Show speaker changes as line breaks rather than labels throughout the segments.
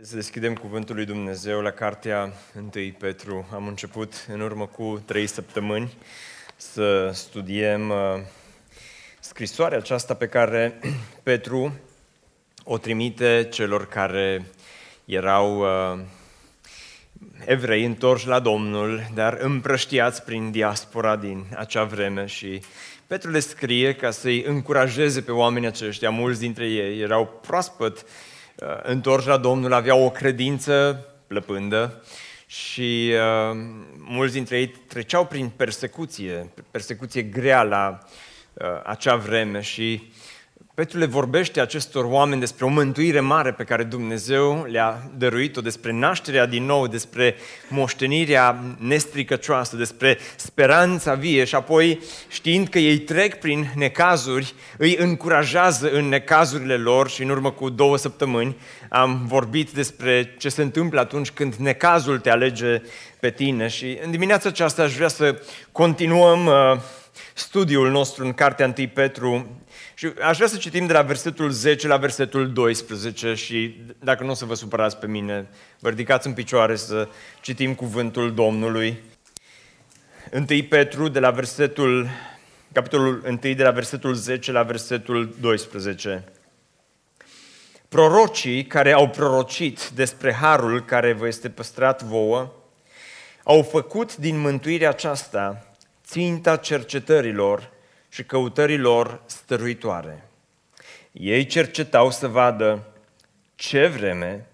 Să deschidem Cuvântul lui Dumnezeu la cartea 1 Petru. Am început în urmă cu trei săptămâni să studiem uh, scrisoarea aceasta pe care Petru o trimite celor care erau uh, evrei întorși la Domnul, dar împrăștiați prin diaspora din acea vreme și Petru le scrie ca să-i încurajeze pe oamenii aceștia, mulți dintre ei erau proaspăt Uh, întorși la Domnul, aveau o credință plăpândă și uh, mulți dintre ei treceau prin persecuție, persecuție grea la uh, acea vreme și Petru le vorbește acestor oameni despre o mântuire mare pe care Dumnezeu le-a dăruit-o, despre nașterea din nou, despre moștenirea nestricăcioasă, despre speranța vie. Și apoi știind că ei trec prin necazuri, îi încurajează în necazurile lor și în urmă cu două săptămâni am vorbit despre ce se întâmplă atunci când necazul te alege pe tine. Și în dimineața aceasta aș vrea să continuăm uh, studiul nostru în Cartea 1 Petru și aș vrea să citim de la versetul 10 la versetul 12 și dacă nu o să vă supărați pe mine, vă ridicați în picioare să citim cuvântul Domnului. 1 Petru de la versetul, capitolul 1 de la versetul 10 la versetul 12. Prorocii care au prorocit despre harul care vă este păstrat vouă, au făcut din mântuirea aceasta ținta cercetărilor și căutărilor stăruitoare. Ei cercetau să vadă ce vreme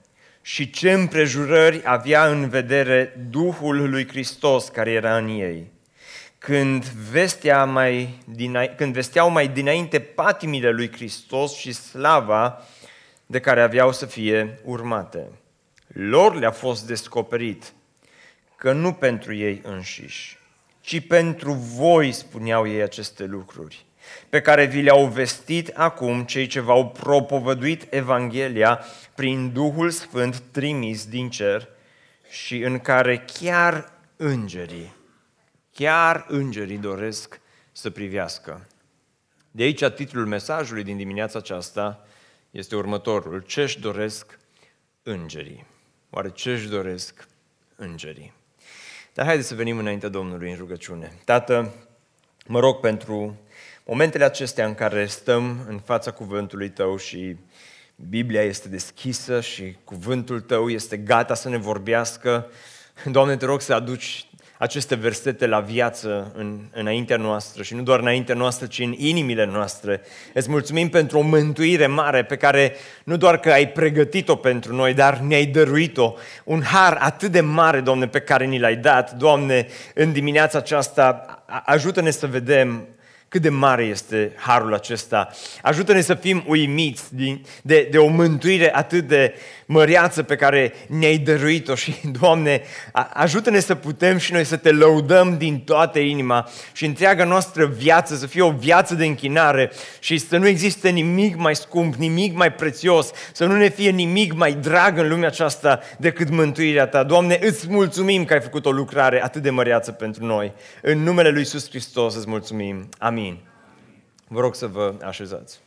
și ce împrejurări avea în vedere Duhul lui Hristos care era în ei. Când, vestea mai, când vesteau mai dinainte patimile lui Hristos și slava de care aveau să fie urmate. Lor le-a fost descoperit că nu pentru ei înșiși, ci pentru voi spuneau ei aceste lucruri, pe care vi le-au vestit acum cei ce v-au propovăduit Evanghelia prin Duhul Sfânt trimis din cer și în care chiar îngerii, chiar îngerii doresc să privească. De aici titlul mesajului din dimineața aceasta este următorul. Ce-și doresc îngerii? Oare ce-și doresc îngerii? Dar haideți să venim înaintea Domnului în rugăciune. Tată, mă rog pentru momentele acestea în care stăm în fața cuvântului Tău și Biblia este deschisă și cuvântul Tău este gata să ne vorbească. Doamne, te rog să aduci aceste versete la viață în, înaintea noastră și nu doar înaintea noastră, ci în inimile noastre. Îți mulțumim pentru o mântuire mare pe care nu doar că ai pregătit-o pentru noi, dar ne-ai dăruit-o. Un har atât de mare, Doamne, pe care ni l-ai dat. Doamne, în dimineața aceasta ajută-ne să vedem cât de mare este harul acesta. Ajută-ne să fim uimiți de, de, de o mântuire atât de măreață pe care ne-ai dăruit-o și, Doamne, ajută-ne să putem și noi să te lăudăm din toată inima și întreaga noastră viață să fie o viață de închinare și să nu existe nimic mai scump, nimic mai prețios, să nu ne fie nimic mai drag în lumea aceasta decât mântuirea Ta. Doamne, îți mulțumim că ai făcut o lucrare atât de măreață pentru noi. În numele Lui Iisus Hristos îți mulțumim. Amin. Vă rog să vă așezați.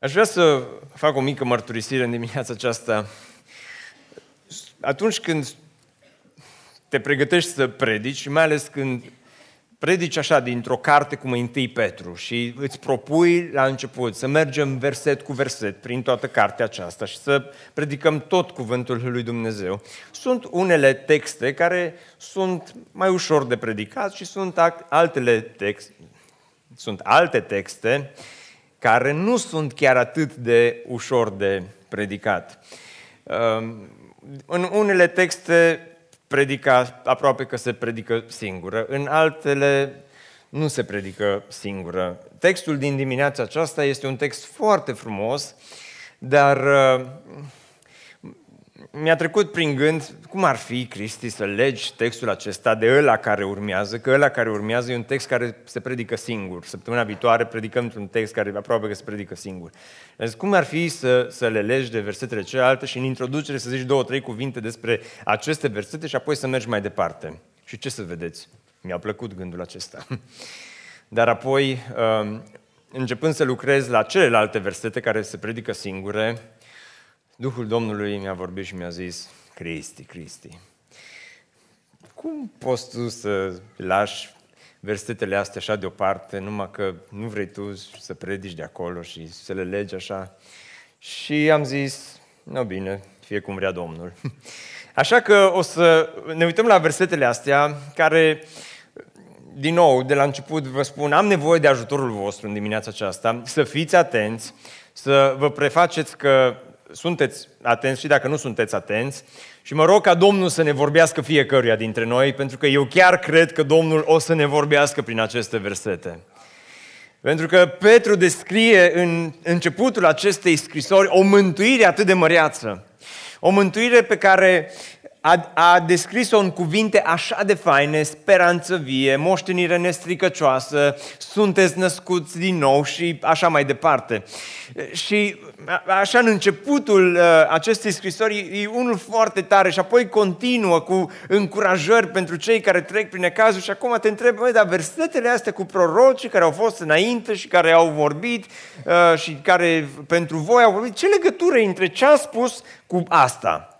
Aș vrea să fac o mică mărturisire în dimineața aceasta. Atunci când te pregătești să predici, și mai ales când predici așa dintr-o carte cum e 1 Petru și îți propui la început să mergem verset cu verset prin toată cartea aceasta și să predicăm tot cuvântul lui Dumnezeu, sunt unele texte care sunt mai ușor de predicat și sunt altele texte, sunt alte texte care nu sunt chiar atât de ușor de predicat. Um, în unele texte predica aproape că se predică singură, în altele nu se predică singură. Textul din dimineața aceasta este un text foarte frumos, dar uh, mi-a trecut prin gând cum ar fi, Cristi, să legi textul acesta de ăla care urmează, că ăla care urmează e un text care se predică singur. Săptămâna viitoare predicăm un text care aproape că se predică singur. Deci, cum ar fi să, să le legi de versetele celelalte și în introducere să zici două, trei cuvinte despre aceste versete și apoi să mergi mai departe. Și ce să vedeți? Mi-a plăcut gândul acesta. Dar apoi, um, începând să lucrez la celelalte versete care se predică singure, Duhul Domnului mi-a vorbit și mi-a zis, Cristi, Cristi, cum poți tu să lași versetele astea așa deoparte, numai că nu vrei tu să predici de acolo și să le legi așa? Și am zis, nu bine, fie cum vrea Domnul. Așa că o să ne uităm la versetele astea care din nou, de la început vă spun, am nevoie de ajutorul vostru în dimineața aceasta, să fiți atenți, să vă prefaceți că sunteți atenți și dacă nu sunteți atenți. Și mă rog ca Domnul să ne vorbească fiecăruia dintre noi, pentru că eu chiar cred că Domnul o să ne vorbească prin aceste versete. Pentru că Petru descrie în începutul acestei scrisori o mântuire atât de măreață. O mântuire pe care a, a descris-o în cuvinte așa de faine, speranță vie, moștenire nestricăcioasă, sunteți născuți din nou și așa mai departe. Și așa în începutul uh, acestei scrisori e unul foarte tare și apoi continuă cu încurajări pentru cei care trec prin necazul și acum te întreb, măi, dar versetele astea cu prorocii care au fost înainte și care au vorbit uh, și care pentru voi au vorbit, ce legătură între ce a spus cu asta?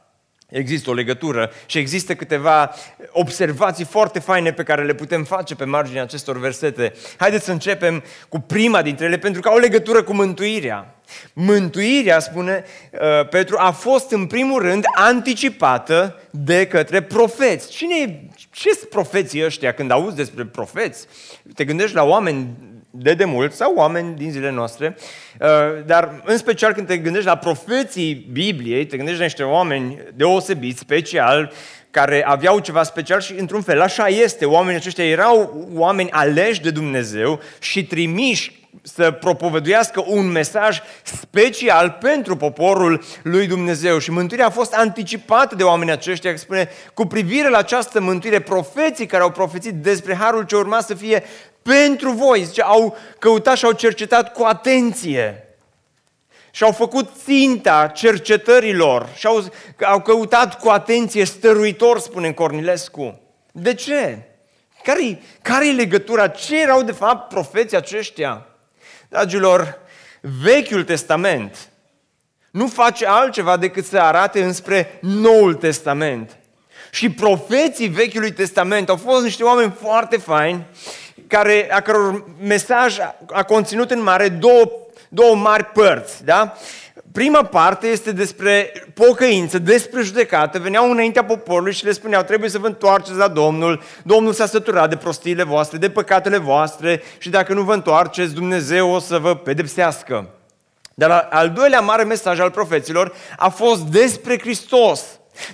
Există o legătură și există câteva observații foarte faine pe care le putem face pe marginea acestor versete. Haideți să începem cu prima dintre ele, pentru că au legătură cu mântuirea. Mântuirea, spune uh, Petru, a fost în primul rând anticipată de către profeți. Cine ce sunt profeții ăștia când auzi despre profeți? Te gândești la oameni de demult sau oameni din zilele noastre, uh, dar în special când te gândești la profeții Bibliei, te gândești la niște oameni deosebiți, special, care aveau ceva special și într-un fel așa este. Oamenii aceștia erau oameni aleși de Dumnezeu și trimiși să propovăduiască un mesaj special pentru poporul lui Dumnezeu. Și mântuirea a fost anticipată de oamenii aceștia, spune, cu privire la această mântuire, profeții care au profețit despre harul ce urma să fie pentru voi. Zice, au căutat și au cercetat cu atenție. Și au făcut ținta cercetărilor și au, au căutat cu atenție stăruitor, spune Cornilescu. De ce? Care-i, care-i legătura? Ce erau de fapt profeții aceștia? Dragilor, Vechiul Testament nu face altceva decât să arate înspre Noul Testament. Și profeții Vechiului Testament au fost niște oameni foarte faini, care, a căror mesaj a conținut în mare două, două mari părți. Da? Prima parte este despre pocăință, despre judecată. Veneau înaintea poporului și le spuneau, trebuie să vă întoarceți la Domnul. Domnul s-a săturat de prostiile voastre, de păcatele voastre și dacă nu vă întoarceți, Dumnezeu o să vă pedepsească. Dar al doilea mare mesaj al profeților a fost despre Hristos,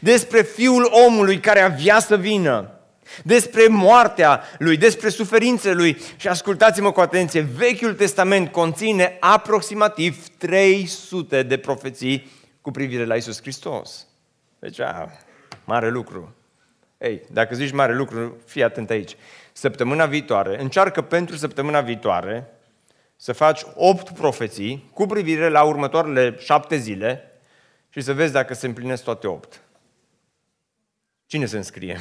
despre Fiul omului care avea să vină despre moartea lui, despre suferințele lui. Și ascultați-mă cu atenție, Vechiul Testament conține aproximativ 300 de profeții cu privire la Isus Hristos. Deci, a, mare lucru. Ei, dacă zici mare lucru, fii atent aici. Săptămâna viitoare, încearcă pentru săptămâna viitoare să faci 8 profeții cu privire la următoarele 7 zile și să vezi dacă se împlinesc toate 8. Cine se înscrie?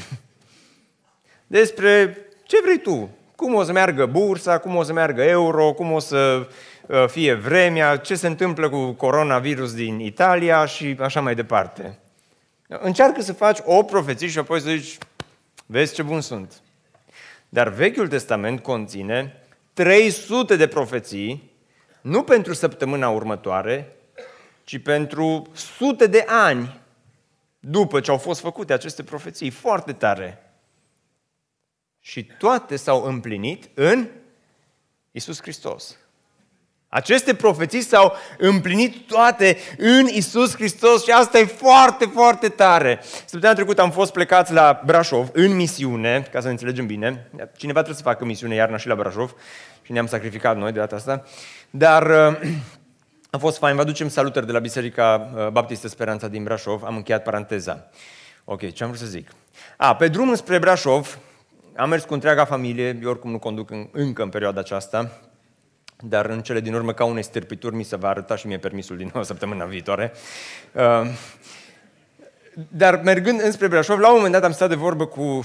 Despre ce vrei tu. Cum o să meargă bursa, cum o să meargă euro, cum o să uh, fie vremea, ce se întâmplă cu coronavirus din Italia și așa mai departe. Încearcă să faci o profeție și apoi să zici, vezi ce bun sunt. Dar Vechiul Testament conține 300 de profeții, nu pentru săptămâna următoare, ci pentru sute de ani după ce au fost făcute aceste profeții. Foarte tare și toate s-au împlinit în Isus Hristos. Aceste profeții s-au împlinit toate în Isus Hristos și asta e foarte, foarte tare. Săptămâna trecută am fost plecați la Brașov în misiune, ca să ne înțelegem bine. Cineva trebuie să facă misiune iarna și la Brașov și ne-am sacrificat noi de data asta. Dar uh, a fost fain. Vă aducem salutări de la Biserica uh, Baptistă Speranța din Brașov. Am încheiat paranteza. Ok, ce am vrut să zic? A, pe drum spre Brașov, am mers cu întreaga familie, eu oricum nu conduc în, încă în perioada aceasta, dar în cele din urmă, ca unei stârpituri, mi se va arăta și mie permisul din nou săptămâna viitoare. Uh, dar mergând înspre Brașov, la un moment dat am stat de vorbă cu uh,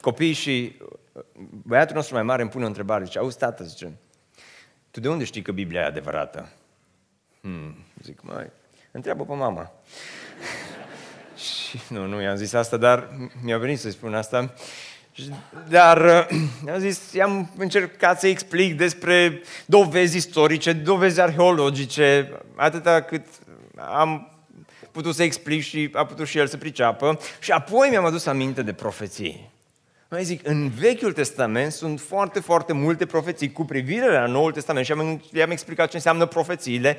copiii și uh, băiatul nostru mai mare îmi pune o întrebare. Zice, auzi, tată, zice, tu de unde știi că Biblia e adevărată? Hmm, zic, mai, întreabă pe mama. și nu, nu i-am zis asta, dar mi-a venit să spun asta. Dar am zis, am încercat să explic despre dovezi istorice, dovezi arheologice, atâta cât am putut să explic și a putut și el să priceapă. Și apoi mi-am adus aminte de profeții. Mai zic, în Vechiul Testament sunt foarte, foarte multe profeții cu privire la Noul Testament și am, i-am explicat ce înseamnă profețiile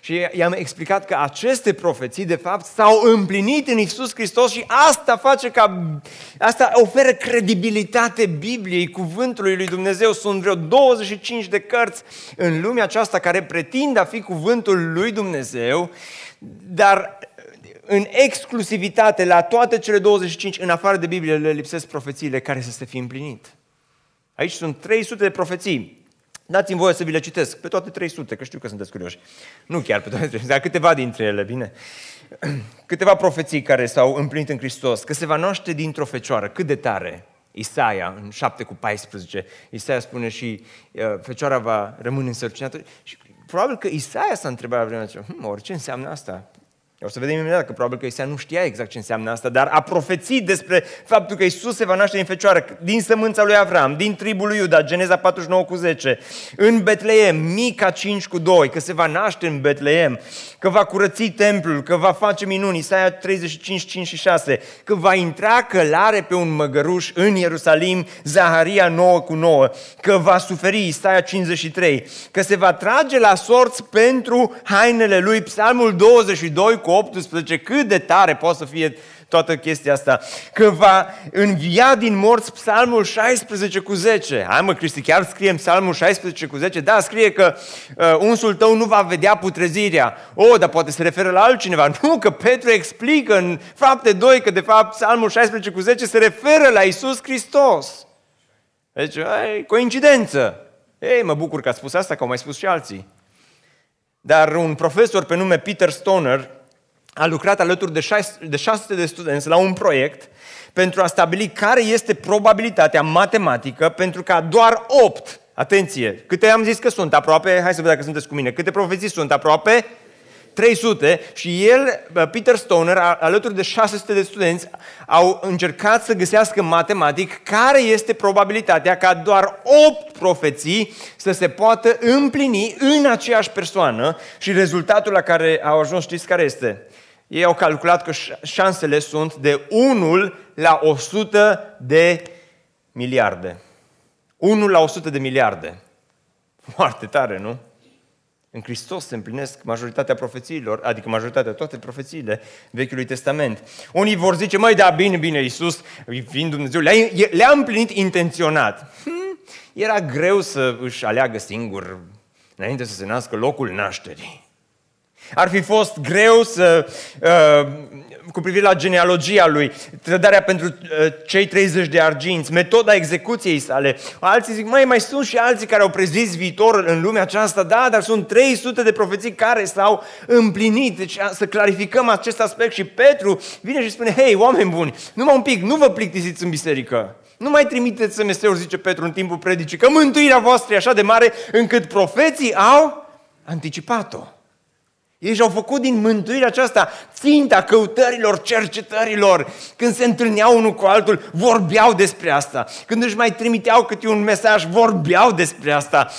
și i-am explicat că aceste profeții, de fapt, s-au împlinit în Isus Hristos și asta face ca, asta oferă credibilitate Bibliei, cuvântului lui Dumnezeu. Sunt vreo 25 de cărți în lumea aceasta care pretind a fi cuvântul lui Dumnezeu, dar în exclusivitate la toate cele 25, în afară de Biblie, le lipsesc profețiile care să se fi împlinit. Aici sunt 300 de profeții. Dați-mi voie să vi le citesc pe toate 300, că știu că sunteți curioși. Nu chiar pe toate 300, dar câteva dintre ele, bine. Câteva profeții care s-au împlinit în Hristos, că se va naște dintr-o fecioară. Cât de tare! Isaia, în 7 cu 14, Isaia spune și uh, fecioara va rămâne însărcinată. Și probabil că Isaia s-a întrebat la vremea aceea, hm, orice înseamnă asta? O să vedem imediat că probabil că Isaia nu știa exact ce înseamnă asta, dar a profețit despre faptul că Isus se va naște din fecioară, din sămânța lui Avram, din tribul lui Iuda, Geneza 49 cu 10, în Betleem, Mica 5 cu 2, că se va naște în Betleem, că va curăți templul, că va face minuni, Isaia 35, 5 și 6, că va intra călare pe un măgăruș în Ierusalim, Zaharia 9 cu 9, că va suferi, Isaia 53, că se va trage la sorți pentru hainele lui, Psalmul 22 cu 18, cât de tare poate să fie toată chestia asta, că va învia din morți psalmul 16 cu 10. Hai mă, Cristi, chiar scrie în psalmul 16 cu 10? Da, scrie că uh, unsul tău nu va vedea putrezirea. O, oh, dar poate se referă la altcineva. Nu, că Petru explică în fapte 2 că de fapt psalmul 16 cu 10 se referă la Isus Hristos. Deci, ai, coincidență. Ei, mă bucur că a spus asta, că au mai spus și alții. Dar un profesor pe nume Peter Stoner a lucrat alături de 600 de studenți la un proiect pentru a stabili care este probabilitatea matematică pentru ca doar 8, atenție, câte am zis că sunt aproape, hai să vedem dacă sunteți cu mine, câte profeții sunt aproape? 300 și el, Peter Stoner, alături de 600 de studenți, au încercat să găsească matematic care este probabilitatea ca doar 8 profeții să se poată împlini în aceeași persoană și rezultatul la care au ajuns, știți care este? Ei au calculat că șansele sunt de 1 la 100 de miliarde. 1 la 100 de miliarde. Foarte tare, nu? În Hristos se împlinesc majoritatea profețiilor, adică majoritatea, toate profețiile Vechiului Testament. Unii vor zice, mai da, bine, bine, Iisus, fiind Dumnezeu, le-a, le împlinit intenționat. Hmm, era greu să își aleagă singur, înainte să se nască, locul nașterii. Ar fi fost greu să, uh, cu privire la genealogia lui, trădarea pentru uh, cei 30 de arginți, metoda execuției sale. Alții zic, mai mai sunt și alții care au prezis viitor în lumea aceasta, da, dar sunt 300 de profeții care s-au împlinit. Deci să clarificăm acest aspect și Petru vine și spune, hei, oameni buni, numai un pic, nu vă plictisiți în biserică. Nu mai trimiteți SMS-uri, zice Petru în timpul predicii, că mântuirea voastră e așa de mare încât profeții au anticipat-o. Ei și-au făcut din mântuirea aceasta ținta căutărilor, cercetărilor. Când se întâlneau unul cu altul, vorbeau despre asta. Când își mai trimiteau câte un mesaj, vorbeau despre asta.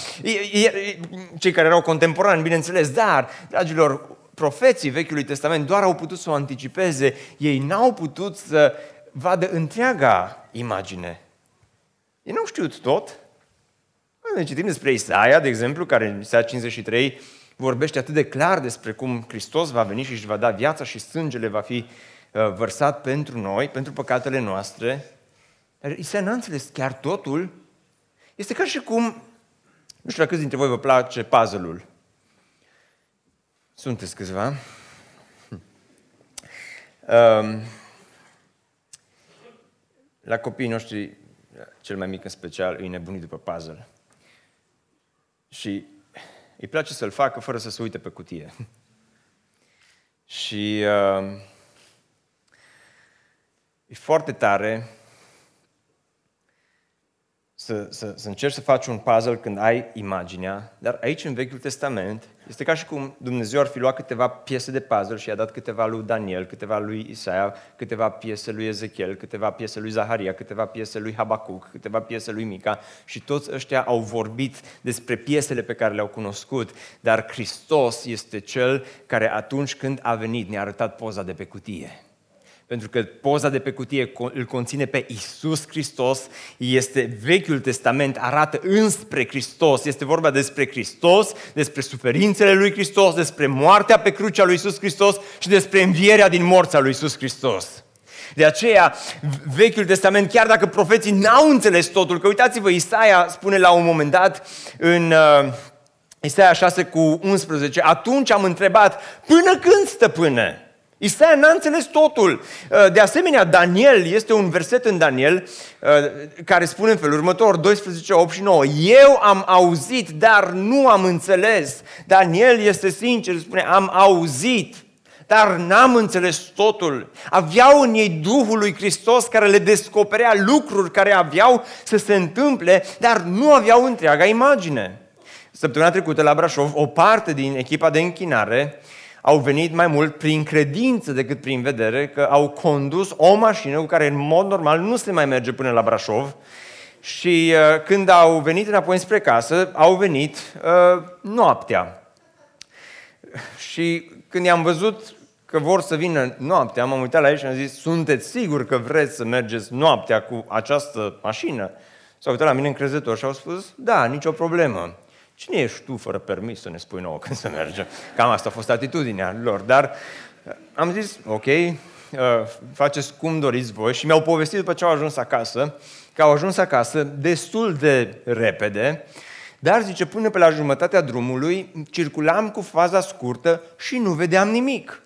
Cei care erau contemporani, bineînțeles, dar, dragilor, profeții Vechiului Testament doar au putut să o anticipeze. Ei n-au putut să vadă întreaga imagine. Ei nu știut tot. Ne citim despre Isaia, de exemplu, care în Isaia 53 vorbește atât de clar despre cum Hristos va veni și își va da viața și sângele va fi uh, vărsat pentru noi, pentru păcatele noastre. Dar Isaia n-a înțeles chiar totul. Este ca și cum, nu știu dacă dintre voi vă place puzzle-ul. Sunteți câțiva. Um, la copiii noștri, cel mai mic în special, îi nebunit după puzzle. Și îi place să-l facă fără să se uite pe cutie. Și uh, e foarte tare să, să, să încerci să faci un puzzle când ai imaginea, dar aici în Vechiul Testament este ca și cum Dumnezeu ar fi luat câteva piese de puzzle și a dat câteva lui Daniel, câteva lui Isaia, câteva piese lui Ezechiel, câteva piese lui Zaharia, câteva piese lui Habacuc, câteva piese lui Mica și toți ăștia au vorbit despre piesele pe care le-au cunoscut, dar Hristos este cel care atunci când a venit ne-a arătat poza de pe cutie pentru că poza de pe cutie îl conține pe Isus Hristos, este Vechiul Testament, arată înspre Hristos, este vorba despre Hristos, despre suferințele lui Hristos, despre moartea pe crucea lui Isus Hristos și despre învierea din morța lui Isus Hristos. De aceea, Vechiul Testament, chiar dacă profeții n-au înțeles totul, că uitați-vă, Isaia spune la un moment dat în uh, Isaia 6 cu 11, atunci am întrebat, până când stăpâne? Isaia n-a înțeles totul. Uh, de asemenea, Daniel, este un verset în Daniel uh, care spune în felul următor, 12, 8 și 9. Eu am auzit, dar nu am înțeles. Daniel este sincer, spune, am auzit, dar n-am înțeles totul. Aveau în ei Duhul lui Hristos care le descoperea lucruri care aveau să se întâmple, dar nu aveau întreaga imagine. Săptămâna trecută la Brașov, o parte din echipa de închinare au venit mai mult prin credință decât prin vedere, că au condus o mașină cu care în mod normal nu se mai merge până la Brașov și uh, când au venit înapoi spre casă, au venit uh, noaptea. Și când i-am văzut că vor să vină noaptea, m-am uitat la ei și am zis, sunteți siguri că vreți să mergeți noaptea cu această mașină? S-au uitat la mine încrezător și au spus, da, nicio problemă. Cine ești tu fără permis să ne spui nouă când să mergem? Cam asta a fost atitudinea lor. Dar uh, am zis, ok, uh, faceți cum doriți voi și mi-au povestit după ce au ajuns acasă, că au ajuns acasă destul de repede, dar zice, până pe la jumătatea drumului, circulam cu faza scurtă și nu vedeam nimic.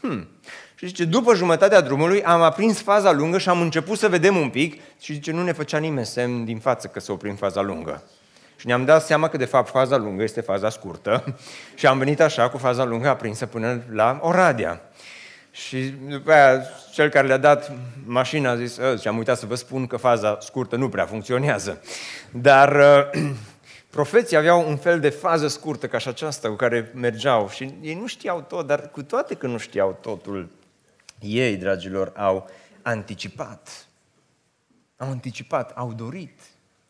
Hmm. Și zice, după jumătatea drumului am aprins faza lungă și am început să vedem un pic și zice, nu ne făcea nimeni semn din față că să oprim faza lungă. Și ne-am dat seama că, de fapt, faza lungă este faza scurtă și am venit așa cu faza lungă aprinsă până la Oradea. Și după aia, cel care le-a dat mașina a zis, și am uitat să vă spun că faza scurtă nu prea funcționează. Dar uh, profeții aveau un fel de fază scurtă ca și aceasta cu care mergeau și ei nu știau tot, dar cu toate că nu știau totul, ei, dragilor, au anticipat. Au anticipat, au dorit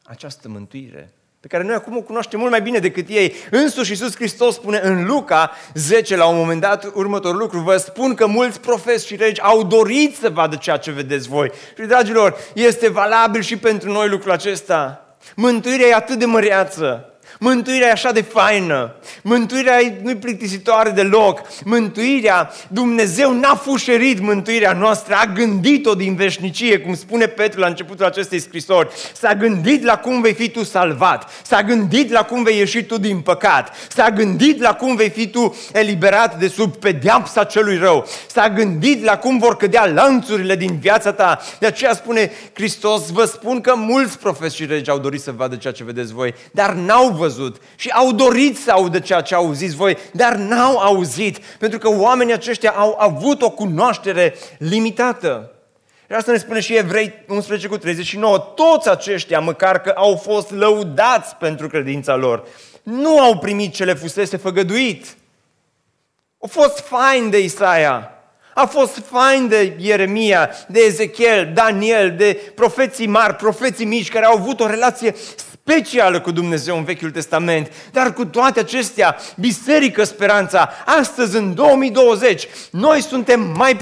această mântuire pe care noi acum o cunoaștem mult mai bine decât ei. Însuși Iisus Hristos spune în Luca 10 la un moment dat următorul lucru. Vă spun că mulți profeți și regi au dorit să vadă ceea ce vedeți voi. Și dragilor, este valabil și pentru noi lucrul acesta. Mântuirea e atât de măreață Mântuirea e așa de faină. Mântuirea nu-i plictisitoare deloc. Mântuirea, Dumnezeu n-a fușerit mântuirea noastră, a gândit-o din veșnicie, cum spune Petru la începutul acestei scrisori. S-a gândit la cum vei fi tu salvat. S-a gândit la cum vei ieși tu din păcat. S-a gândit la cum vei fi tu eliberat de sub pedeapsa celui rău. S-a gândit la cum vor cădea lanțurile din viața ta. De aceea spune Hristos, vă spun că mulți profeți și regi au dorit să vadă ceea ce vedeți voi, dar n-au văzut văzut și au dorit să audă ceea ce au zis voi, dar n-au auzit, pentru că oamenii aceștia au avut o cunoaștere limitată. Și asta ne spune și Evrei 11 cu 39. Toți aceștia, măcar că au fost lăudați pentru credința lor, nu au primit ce le fusese făgăduit. Au fost fain de Isaia, a fost fain de Ieremia, de Ezechiel, Daniel, de profeții mari, profeții mici care au avut o relație specială cu Dumnezeu în Vechiul Testament. Dar cu toate acestea, Biserică Speranța, astăzi în 2020, noi suntem mai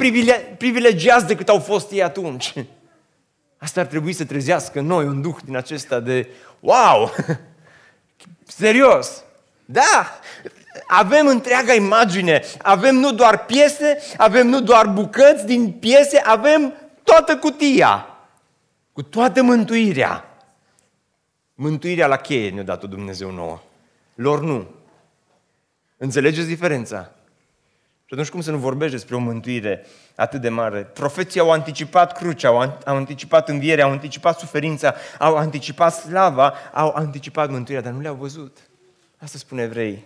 privilegiați decât au fost ei atunci. Asta ar trebui să trezească noi un duh din acesta de wow! Serios! Da! Avem întreaga imagine, avem nu doar piese, avem nu doar bucăți din piese, avem toată cutia, cu toată mântuirea. Mântuirea la cheie ne-a dat-o Dumnezeu nouă. Lor nu. Înțelegeți diferența? Și atunci cum să nu vorbești despre o mântuire atât de mare? Profeții au anticipat crucea, au, au anticipat învierea, au anticipat suferința, au anticipat slava, au anticipat mântuirea, dar nu le-au văzut. Asta spune evrei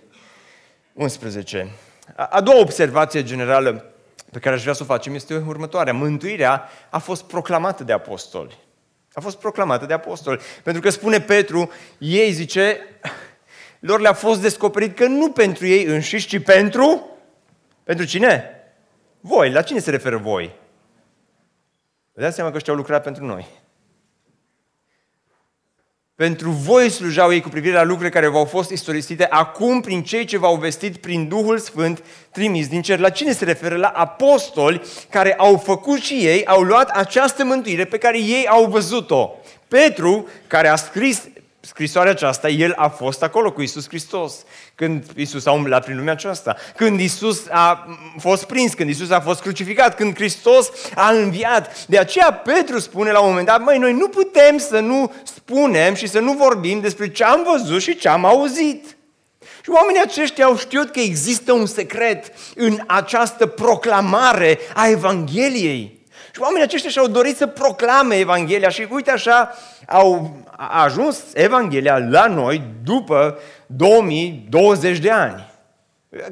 11. A, a doua observație generală pe care aș vrea să o facem este următoarea. Mântuirea a fost proclamată de apostoli. A fost proclamată de apostoli. Pentru că spune Petru, ei zice, lor le-a fost descoperit că nu pentru ei înșiși, ci pentru... Pentru cine? Voi. La cine se referă voi? Vă dați seama că ăștia au lucrat pentru noi. Pentru voi slujau ei cu privire la lucrurile care v-au fost istorisite acum prin cei ce v-au vestit prin Duhul Sfânt trimis din cer. La cine se referă? La apostoli care au făcut și ei, au luat această mântuire pe care ei au văzut-o. Petru, care a scris scrisoarea aceasta, el a fost acolo cu Isus Hristos. Când Isus a umblat prin lumea aceasta, când Isus a fost prins, când Isus a fost crucificat, când Hristos a înviat. De aceea Petru spune la un moment dat, măi, noi nu putem să nu spunem și să nu vorbim despre ce am văzut și ce am auzit. Și oamenii aceștia au știut că există un secret în această proclamare a Evangheliei. Și oamenii aceștia și-au dorit să proclame Evanghelia și uite așa au ajuns Evanghelia la noi după 2020 de ani.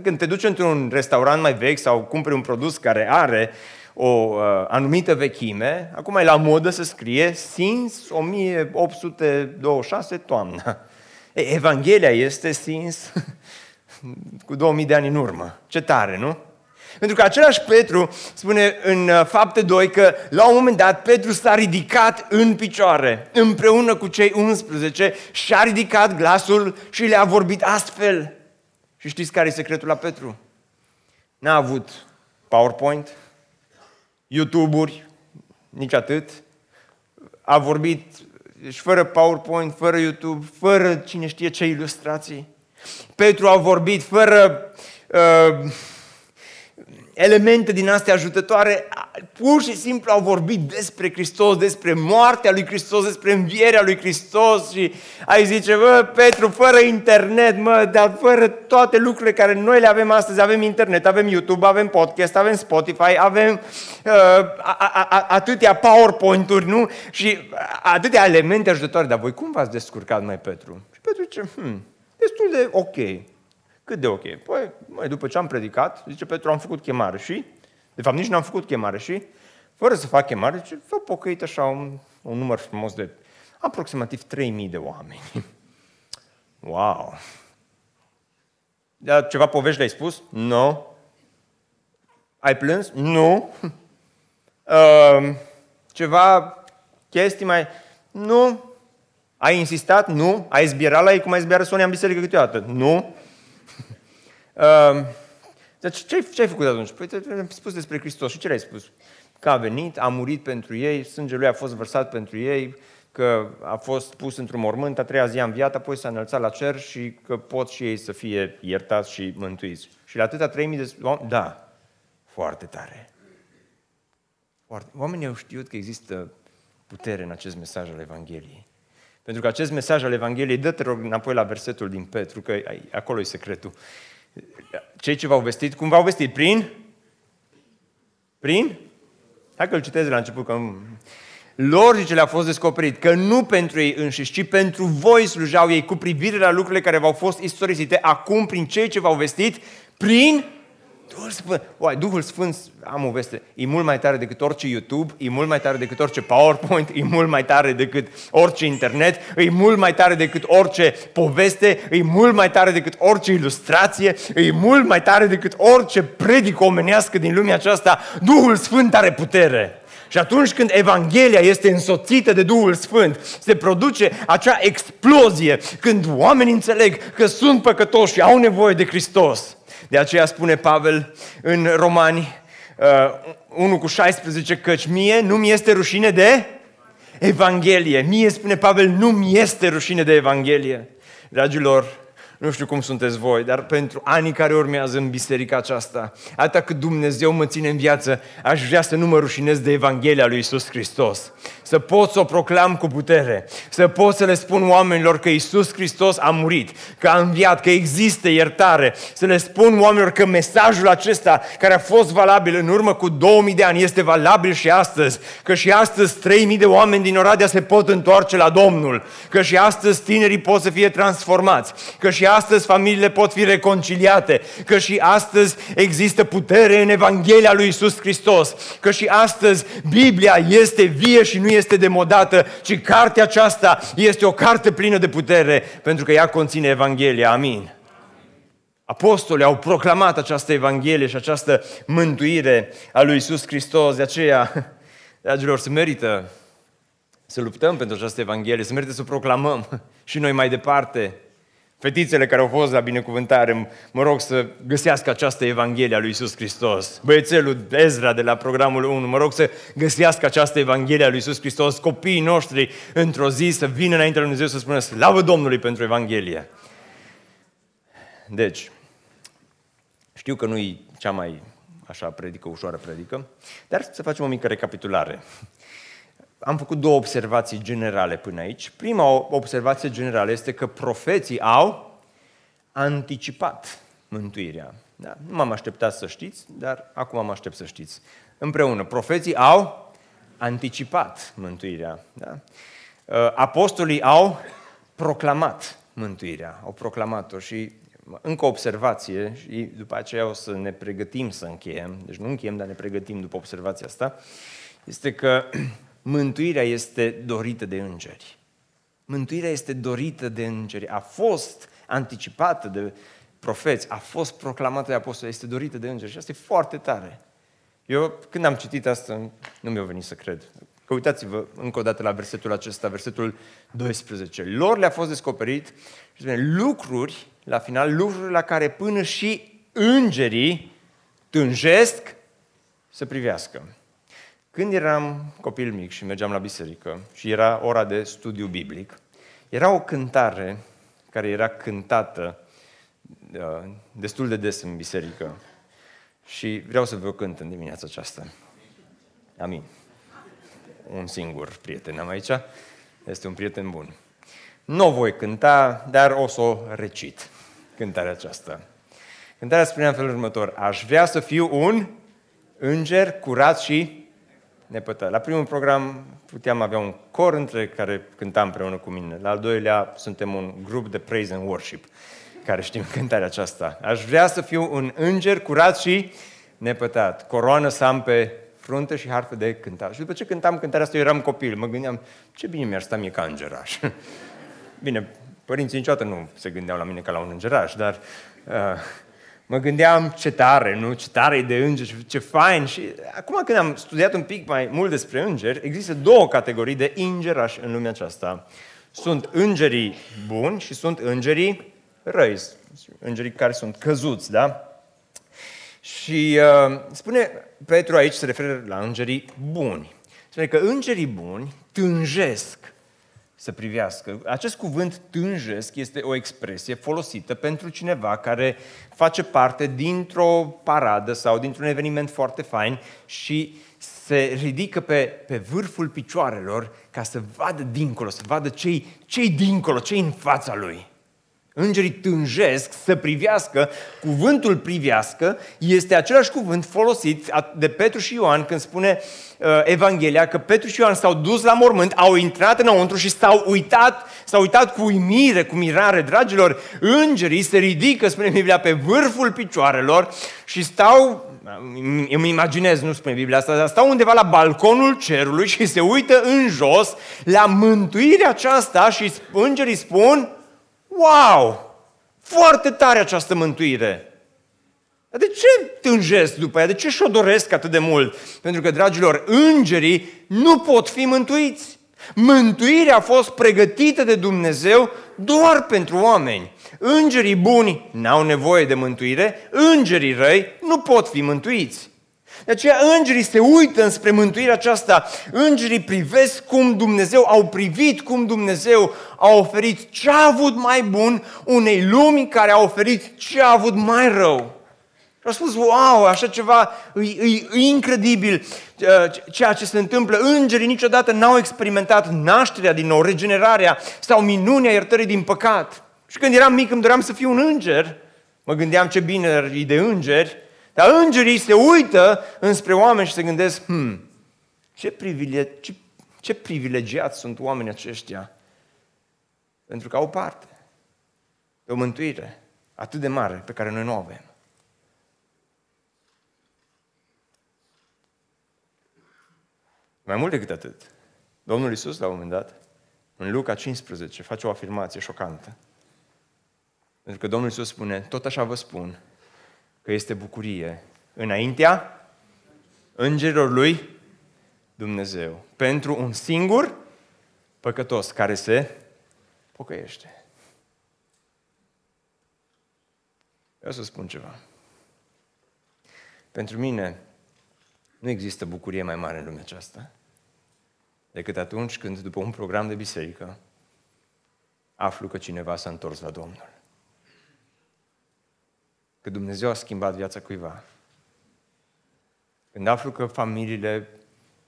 Când te duci într-un restaurant mai vechi sau cumperi un produs care are o uh, anumită vechime, acum e la modă să scrie Sins 1826 toamna. Evanghelia este Sins cu 2000 de ani în urmă. Ce tare, nu? Pentru că același Petru spune în uh, fapte 2 că la un moment dat Petru s-a ridicat în picioare împreună cu cei 11 și a ridicat glasul și le-a vorbit astfel. Și știți care e secretul la Petru? N-a avut PowerPoint, YouTube-uri, nici atât. A vorbit și fără PowerPoint, fără YouTube, fără cine știe ce ilustrații. Petru a vorbit fără uh, elemente din astea ajutătoare, pur și simplu au vorbit despre Hristos, despre moartea lui Hristos, despre învierea lui Hristos și ai zice, bă, Petru, fără internet, mă, dar fără toate lucrurile care noi le avem astăzi, avem internet, avem YouTube, avem podcast, avem Spotify, avem uh, a, a, atâtea PowerPoint-uri, nu? Și atâtea elemente ajutătoare, dar voi cum v-ați descurcat, mai Petru? Și Petru zice, hmm, destul de ok. Cât de ok? Păi, mai după ce am predicat, zice Petru, am făcut chemare și, de fapt nici n-am făcut chemare și, fără să fac chemare, zice, s-au pocăit așa un, un număr frumos de aproximativ 3000 de oameni. Wow! Dar ceva povești le-ai spus? Nu. No. Ai plâns? Nu. Uh, ceva chestii mai... Nu. Ai insistat? Nu. Ai zbierat la ei cum ai zbierat Sonia în biserică câteodată? Nu. Uh, deci ce, ce ai făcut atunci? Păi te-am spus despre Hristos. Și ce le-ai spus? Că a venit, a murit pentru ei, sângele lui a fost vărsat pentru ei, că a fost pus într-un mormânt, a treia zi a înviat, apoi s-a înălțat la cer și că pot și ei să fie iertați și mântuiți. Și la atâta 3000 de oameni, da, foarte tare. Foarte. Oamenii au știut că există putere în acest mesaj al Evangheliei. Pentru că acest mesaj al Evangheliei, dă-te rog înapoi la versetul din Petru, că acolo e secretul cei ce v-au vestit, cum v-au vestit? Prin? Prin? Hai că îl citesc de la început, că lor, zice, le-a fost descoperit că nu pentru ei înșiși, ci pentru voi slujau ei cu privire la lucrurile care v-au fost istorisite acum prin cei ce v-au vestit, prin Duhul Sfânt, oai, Duhul Sfânt, am o veste, e mult mai tare decât orice YouTube, e mult mai tare decât orice PowerPoint, e mult mai tare decât orice internet, e mult mai tare decât orice poveste, e mult mai tare decât orice ilustrație, e mult mai tare decât orice predică omenească din lumea aceasta. Duhul Sfânt are putere. Și atunci când Evanghelia este însoțită de Duhul Sfânt, se produce acea explozie când oamenii înțeleg că sunt păcătoși și au nevoie de Hristos. De aceea spune Pavel în Romani uh, 1 cu 16, căci mie nu mi este rușine de Evanghelie. Mie, spune Pavel, nu mi este rușine de Evanghelie. Dragilor, nu știu cum sunteți voi, dar pentru anii care urmează în biserica aceasta, atâta cât Dumnezeu mă ține în viață, aș vrea să nu mă rușinez de Evanghelia lui Isus Hristos. Să pot să o proclam cu putere, să pot să le spun oamenilor că Isus Hristos a murit, că a înviat, că există iertare, să le spun oamenilor că mesajul acesta care a fost valabil în urmă cu 2000 de ani este valabil și astăzi, că și astăzi 3000 de oameni din Oradea se pot întoarce la Domnul, că și astăzi tinerii pot să fie transformați, că și astăzi familiile pot fi reconciliate, că și astăzi există putere în Evanghelia lui Isus Hristos, că și astăzi Biblia este vie și nu este demodată, ci cartea aceasta este o carte plină de putere, pentru că ea conține Evanghelia. Amin. Apostolii au proclamat această Evanghelie și această mântuire a lui Isus Hristos, de aceea, dragilor, se merită să luptăm pentru această Evanghelie, se merită să o proclamăm și noi mai departe. Fetițele care au fost la binecuvântare, mă rog să găsească această Evanghelie a lui Isus Hristos. Băiețelul Ezra de la programul 1, mă rog să găsească această Evanghelie a lui Isus Hristos. Copiii noștri într-o zi să vină înainte lui Dumnezeu să spună slavă Domnului pentru Evanghelie. Deci, știu că nu-i cea mai așa predică, ușoară predică, dar să facem o mică recapitulare am făcut două observații generale până aici. Prima observație generală este că profeții au anticipat mântuirea. Da? Nu m-am așteptat să știți, dar acum am aștept să știți. Împreună, profeții au anticipat mântuirea. Da? Uh, apostolii au proclamat mântuirea, au proclamat-o și încă o observație și după aceea o să ne pregătim să încheiem, deci nu încheiem, dar ne pregătim după observația asta, este că mântuirea este dorită de îngeri. Mântuirea este dorită de îngeri. A fost anticipată de profeți, a fost proclamată de apostoli, este dorită de îngeri și asta e foarte tare. Eu, când am citit asta, nu mi-a venit să cred. Că uitați-vă încă o dată la versetul acesta, versetul 12. Lor le-a fost descoperit și spune, lucruri, la final, lucruri la care până și îngerii tânjesc să privească. Când eram copil mic și mergeam la biserică și era ora de studiu biblic, era o cântare care era cântată uh, destul de des în biserică și vreau să vă cânt în dimineața aceasta. Amin. Un singur prieten am aici, este un prieten bun. Nu o voi cânta, dar o să o recit, cântarea aceasta. Cântarea spunea în felul următor, aș vrea să fiu un înger curat și nepătat. La primul program puteam avea un cor între care cânta împreună cu mine. La al doilea suntem un grup de praise and worship care știm cântarea aceasta. Aș vrea să fiu un înger curat și nepătat. Coroană să am pe frunte și harfă de cântat. Și după ce cântam cântarea asta, eu eram copil. Mă gândeam, ce bine mi-ar sta mie ca îngeraș. bine, părinții niciodată nu se gândeau la mine ca la un îngeraș, dar uh, mă gândeam ce tare, nu? Ce tare e de îngeri, ce fain. Și acum când am studiat un pic mai mult despre îngeri, există două categorii de îngerași în lumea aceasta. Sunt îngerii buni și sunt îngerii răi, îngerii care sunt căzuți, da? Și uh, spune Petru aici, se referă la îngerii buni. Spune că îngerii buni tânjesc să privească. Acest cuvânt tânjesc este o expresie folosită pentru cineva care face parte dintr-o paradă sau dintr-un eveniment foarte fain și se ridică pe, pe vârful picioarelor ca să vadă dincolo, să vadă cei, cei dincolo, cei în fața lui. Îngerii tânjesc să privească, cuvântul privească este același cuvânt folosit de Petru și Ioan când spune uh, Evanghelia că Petru și Ioan s-au dus la mormânt, au intrat înăuntru și s-au uitat, s-au uitat cu uimire, cu mirare. Dragilor, îngerii se ridică, spune Biblia, pe vârful picioarelor și stau, îmi imaginez, nu spune Biblia asta, dar stau undeva la balconul cerului și se uită în jos la mântuirea aceasta și îngerii spun, Wow! Foarte tare această mântuire! Dar de ce tânjesc după ea? De ce și-o doresc atât de mult? Pentru că, dragilor, îngerii nu pot fi mântuiți. Mântuirea a fost pregătită de Dumnezeu doar pentru oameni. Îngerii buni n-au nevoie de mântuire, îngerii răi nu pot fi mântuiți. De aceea îngerii se uită înspre mântuirea aceasta. Îngerii privesc cum Dumnezeu, au privit cum Dumnezeu a oferit ce a avut mai bun unei lumi care a oferit ce a avut mai rău. Și au spus, wow, așa ceva, e, e, e incredibil uh, ceea ce se întâmplă. Îngerii niciodată n-au experimentat nașterea din nou, regenerarea sau minunea iertării din păcat. Și când eram mic îmi doream să fiu un înger. Mă gândeam ce bine e de îngeri. Dar îngerii se uită înspre oameni și se gândesc, hmm, ce, privile- ce, ce privilegiați sunt oamenii aceștia. Pentru că au parte. de o mântuire atât de mare pe care noi nu o avem. Mai mult decât atât, Domnul Isus, la un moment dat, în Luca 15, face o afirmație șocantă. Pentru că Domnul Isus spune, tot așa vă spun, că este bucurie înaintea îngerilor lui Dumnezeu. Pentru un singur păcătos care se pocăiește. Vreau să spun ceva. Pentru mine nu există bucurie mai mare în lumea aceasta decât atunci când, după un program de biserică, aflu că cineva s-a întors la Domnul. Că Dumnezeu a schimbat viața cuiva. Când aflu că familiile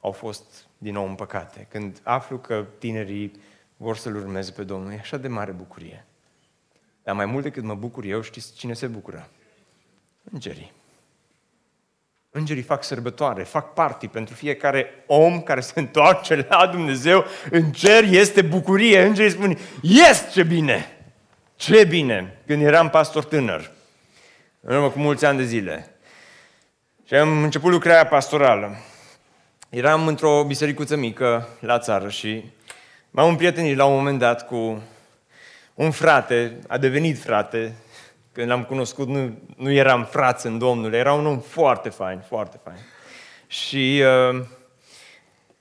au fost din nou în păcate, când aflu că tinerii vor să-L urmeze pe Domnul, e așa de mare bucurie. Dar mai mult decât mă bucur eu, știți cine se bucură? Îngerii. Îngerii fac sărbătoare, fac party pentru fiecare om care se întoarce la Dumnezeu. În cer este bucurie. Îngerii spun, yes, ce bine! Ce bine! Când eram pastor tânăr, în urmă cu mulți ani de zile, și am început lucrarea pastorală. Eram într-o bisericuță mică la țară și m-am împrietenit la un moment dat cu un frate, a devenit frate, când l-am cunoscut nu, nu eram frați în Domnul, era un om foarte fain, foarte fain. Și uh,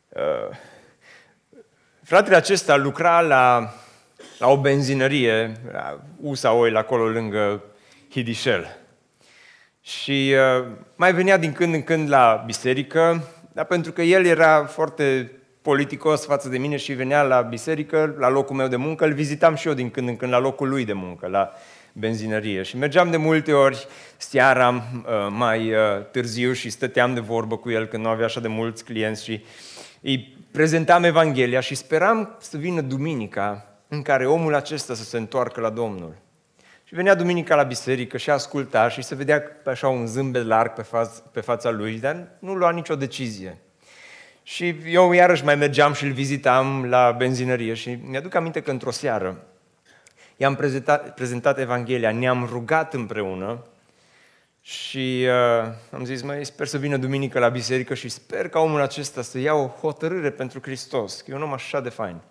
uh, fratele acesta lucra la, la o benzinărie, la USA Oil, acolo lângă Hidișel. Și uh, mai venea din când în când la biserică, dar pentru că el era foarte politicos față de mine și venea la biserică, la locul meu de muncă, îl vizitam și eu din când în când la locul lui de muncă, la benzinărie. Și mergeam de multe ori seara uh, mai uh, târziu și stăteam de vorbă cu el când nu avea așa de mulți clienți și îi prezentam Evanghelia și speram să vină duminica în care omul acesta să se întoarcă la Domnul. Și venea duminica la biserică și asculta și se vedea așa un zâmbet larg pe, fa- pe fața lui, dar nu lua nicio decizie. Și eu iarăși mai mergeam și îl vizitam la benzinărie și mi-aduc aminte că într-o seară i-am prezentat, prezentat Evanghelia, ne-am rugat împreună și uh, am zis, mai sper să vină duminică la biserică și sper ca omul acesta să ia o hotărâre pentru Hristos, că e un om așa de fain.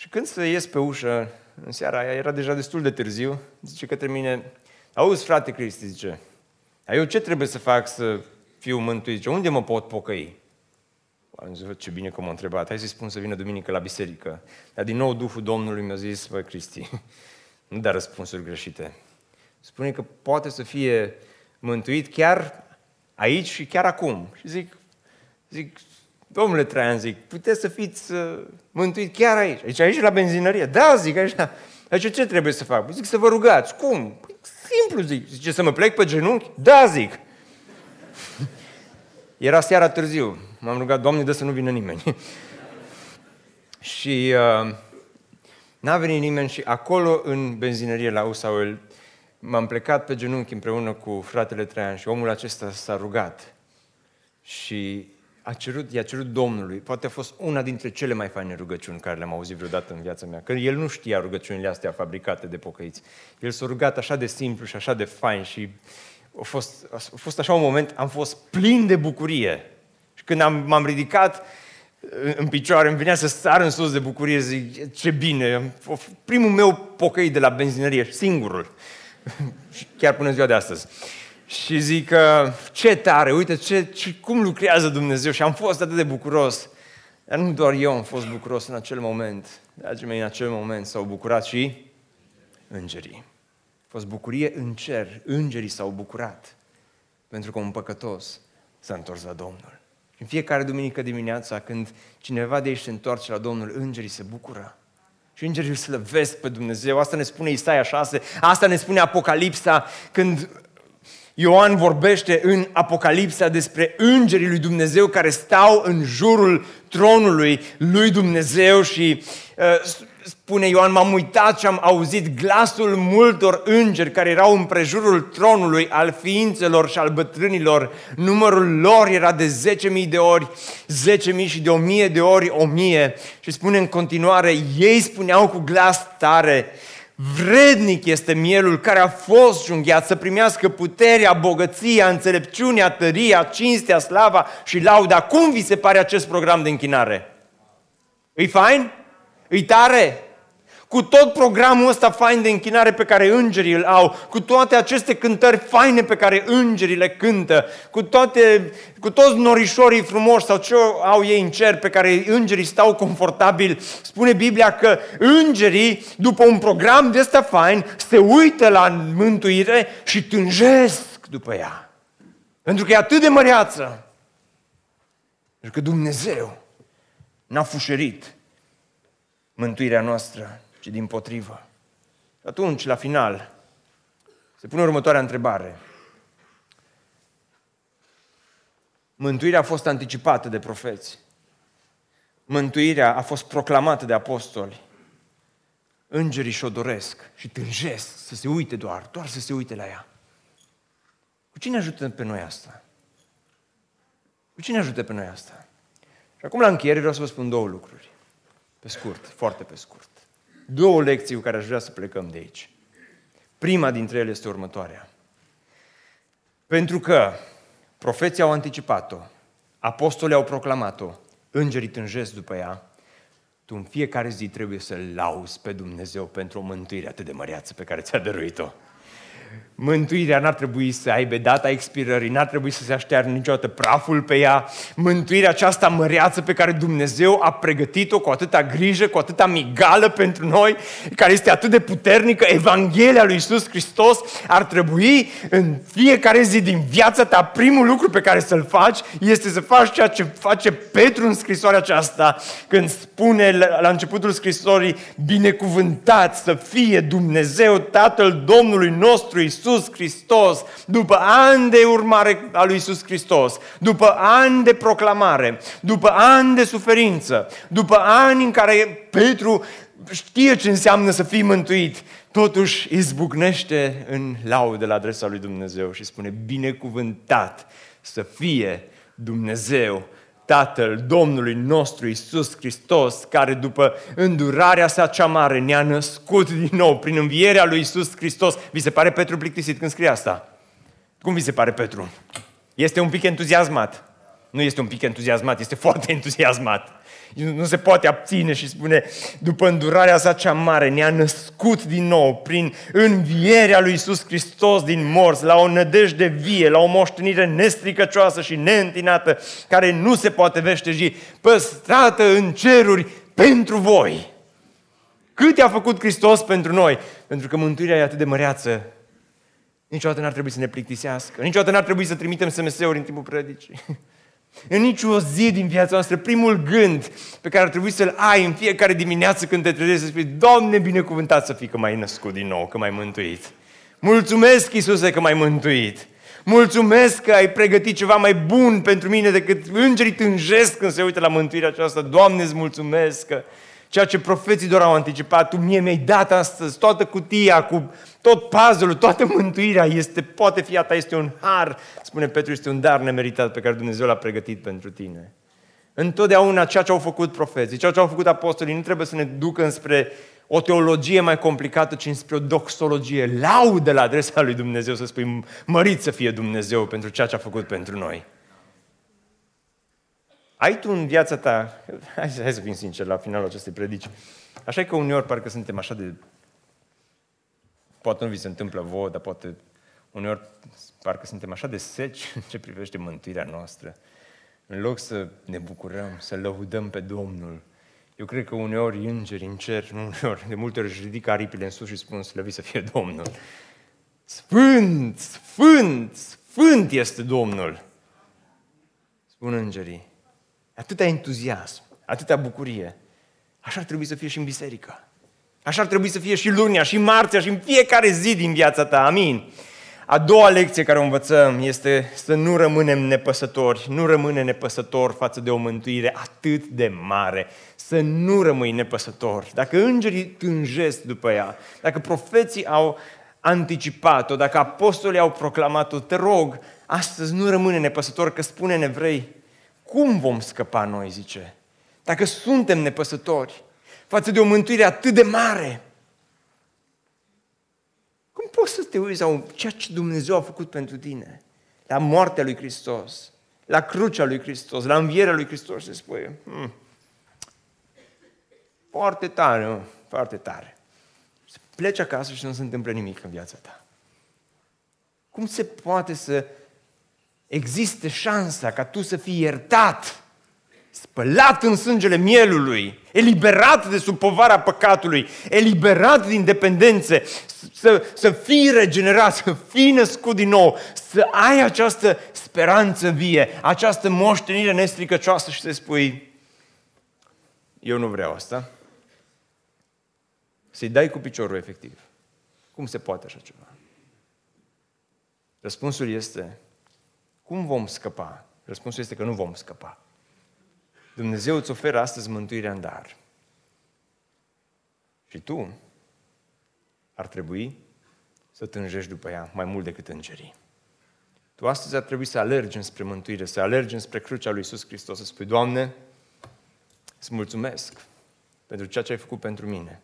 Și când să ies pe ușă, în seara aia, era deja destul de târziu, zice către mine, auzi frate Cristi, zice, eu ce trebuie să fac să fiu mântuit? Zice, unde mă pot pocăi? Am zis, ce bine că m-a întrebat, hai să spun să vină duminică la biserică. Dar din nou Duhul Domnului mi-a zis, băi Cristi, nu da răspunsuri greșite. Spune că poate să fie mântuit chiar aici și chiar acum. Și zic, zic domnule Traian, zic, puteți să fiți uh, mântuit chiar aici. Aici, aici la benzinărie. Da, zic, aici. Aici ce trebuie să fac? Zic, să vă rugați. Cum? Păi, simplu, zic. Zice, să mă plec pe genunchi? Da, zic. Era seara târziu. M-am rugat, Doamne, dă să nu vină nimeni. și uh, n-a venit nimeni și acolo, în benzinărie la Usaul, m-am plecat pe genunchi împreună cu fratele Traian și omul acesta s-a rugat. Și a cerut, i-a cerut Domnului, poate a fost una dintre cele mai faine rugăciuni care le-am auzit vreodată în viața mea, că el nu știa rugăciunile astea fabricate de pocăiți. El s-a rugat așa de simplu și așa de fain și a fost, a fost așa un moment, am fost plin de bucurie. Și când am, m-am ridicat în picioare, îmi venea să sar în sus de bucurie, zic, ce bine, primul meu pocăit de la benzinărie, singurul, chiar până ziua de astăzi. Și zic, ce tare, uite ce, ce, cum lucrează Dumnezeu și am fost atât de bucuros. Dar nu doar eu am fost bucuros în acel moment. Dragii mei, în acel moment s-au bucurat și îngerii. A fost bucurie în cer. Îngerii s-au bucurat. Pentru că un păcătos s-a întors la Domnul. În fiecare duminică dimineața, când cineva de aici se întoarce la Domnul, îngerii se bucură. Și îngerii îl slăvesc pe Dumnezeu. Asta ne spune Isaia 6, asta ne spune Apocalipsa, când Ioan vorbește în Apocalipsa despre îngerii lui Dumnezeu care stau în jurul tronului lui Dumnezeu și uh, spune Ioan, m-am uitat și am auzit glasul multor îngeri care erau în prejurul tronului al ființelor și al bătrânilor. Numărul lor era de 10.000 de ori, 10.000 și de 1.000 de ori 1.000. Și spune în continuare, ei spuneau cu glas tare, Vrednic este mielul care a fost junghiat să primească puterea, bogăția, înțelepciunea, tăria, cinstea, slava și lauda. Cum vi se pare acest program de închinare? Îi fain? Îi tare? Cu tot programul ăsta fain de închinare pe care îngerii îl au, cu toate aceste cântări faine pe care îngerii le cântă, cu, toate, cu toți norișorii frumoși sau ce au ei în cer pe care îngerii stau confortabil, spune Biblia că îngerii, după un program de ăsta fain, se uită la mântuire și tânjesc după ea. Pentru că e atât de măreață. Pentru că Dumnezeu n-a fușerit mântuirea noastră ci din potrivă. Atunci, la final, se pune următoarea întrebare. Mântuirea a fost anticipată de profeți. Mântuirea a fost proclamată de apostoli. Îngerii și-o doresc și tânjesc să se uite doar, doar să se uite la ea. Cu cine ajută pe noi asta? Cu cine ajută pe noi asta? Și acum la încheiere vreau să vă spun două lucruri. Pe scurt, foarte pe scurt două lecții cu care aș vrea să plecăm de aici. Prima dintre ele este următoarea. Pentru că profeții au anticipat-o, apostolii au proclamat-o, îngerii tânjesc după ea, tu în fiecare zi trebuie să-L lauzi pe Dumnezeu pentru o mântuire atât de măreață pe care ți-a dăruit-o. Mântuirea n-ar trebui să aibă data expirării, n-ar trebui să se aștearnă niciodată praful pe ea. Mântuirea aceasta măreață pe care Dumnezeu a pregătit-o cu atâta grijă, cu atâta migală pentru noi, care este atât de puternică, Evanghelia lui Isus Hristos, ar trebui în fiecare zi din viața ta, primul lucru pe care să-l faci este să faci ceea ce face Petru în scrisoarea aceasta, când spune la începutul scrisorii, binecuvântat să fie Dumnezeu, Tatăl Domnului nostru, Isus Hristos, după ani de urmare a lui Isus Hristos, după ani de proclamare, după ani de suferință, după ani în care Petru știe ce înseamnă să fii mântuit, totuși izbucnește în laudă la adresa lui Dumnezeu și spune, binecuvântat să fie Dumnezeu Tatăl Domnului nostru Isus Hristos, care după îndurarea sa cea mare ne-a născut din nou prin învierea lui Isus Hristos. Vi se pare Petru plictisit când scrie asta? Cum vi se pare Petru? Este un pic entuziasmat. Nu este un pic entuziasmat, este foarte entuziasmat nu se poate abține și spune, după îndurarea sa cea mare, ne-a născut din nou prin învierea lui Isus Hristos din morți, la o nădejde vie, la o moștenire nestricăcioasă și neîntinată, care nu se poate veșteji, păstrată în ceruri pentru voi. Cât a făcut Hristos pentru noi? Pentru că mântuirea e atât de măreață, niciodată n-ar trebui să ne plictisească, niciodată n-ar trebui să trimitem SMS-uri în timpul predicii. În nicio zi din viața noastră, primul gând pe care ar trebui să-l ai în fiecare dimineață când te trezești, să spui, Doamne, binecuvântat să fii că m-ai născut din nou, că m-ai mântuit. Mulțumesc, Iisuse, că m-ai mântuit. Mulțumesc că ai pregătit ceva mai bun pentru mine decât îngerii tânjesc când se uită la mântuirea aceasta. Doamne, îți mulțumesc că ceea ce profeții doar au anticipat, Tu mie mi-ai dat astăzi toată cutia cu tot puzzle toată mântuirea este, poate fi a ta, este un har, spune Petru, este un dar nemeritat pe care Dumnezeu l-a pregătit pentru tine. Întotdeauna ceea ce au făcut profeții, ceea ce au făcut apostolii, nu trebuie să ne ducă înspre o teologie mai complicată, ci înspre o doxologie. Laudă la adresa lui Dumnezeu, să spui, mărit să fie Dumnezeu pentru ceea ce a făcut pentru noi. Ai tu în viața ta, hai, hai să fim sinceri la finalul acestei predici, așa că uneori parcă suntem așa de Poate nu vi se întâmplă vouă, dar poate uneori parcă suntem așa de seci în ce privește mântuirea noastră. În loc să ne bucurăm, să lăudăm pe Domnul, eu cred că uneori îngeri în cer, nu uneori, de multe ori își ridică aripile în sus și spun slăvit să fie Domnul. Sfânt, sfânt, sfânt este Domnul. Spun îngerii. Atâta entuziasm, atâta bucurie. Așa ar trebui să fie și în biserică. Așa ar trebui să fie și lunia, și marțea, și în fiecare zi din viața ta. Amin. A doua lecție care o învățăm este să nu rămânem nepăsători, nu rămâne nepăsător față de o mântuire atât de mare. Să nu rămâi nepăsător. Dacă îngerii tânjesc după ea, dacă profeții au anticipat-o, dacă apostolii au proclamat-o, te rog, astăzi nu rămâne nepăsător, că spune în evrei, cum vom scăpa noi, zice, dacă suntem nepăsători? față de o mântuire atât de mare. poți să te uiți la ceea ce Dumnezeu a făcut pentru tine? La moartea lui Hristos, la crucea lui Hristos, la învierea lui Hristos, se spune. Hmm. Foarte tare, mă, foarte tare. Să pleci acasă și nu se întâmplă nimic în viața ta. Cum se poate să existe șansa ca tu să fii iertat, spălat în sângele mielului, eliberat de sub povara păcatului, eliberat din dependențe, să, să fii regenerat, să fii născut din nou, să ai această speranță vie, această moștenire nestricăcioasă și să spui, eu nu vreau asta, să-i dai cu piciorul efectiv. Cum se poate așa ceva? Răspunsul este, cum vom scăpa? Răspunsul este că nu vom scăpa. Dumnezeu îți oferă astăzi mântuirea în dar. Și tu ar trebui să tânjești după ea mai mult decât îngerii. Tu astăzi ar trebui să alergi înspre mântuire, să alergi înspre crucea lui Iisus Hristos, să spui, Doamne, îți mulțumesc pentru ceea ce ai făcut pentru mine.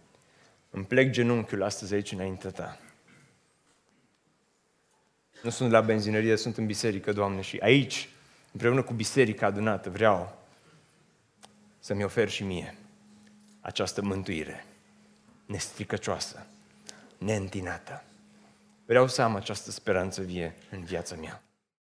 Îmi plec genunchiul astăzi aici înaintea Ta. Nu sunt la benzinărie, sunt în biserică, Doamne, și aici, împreună cu biserica adunată, vreau să-mi ofer și mie această mântuire nestricăcioasă, neîntinată. Vreau să am această speranță vie în viața mea.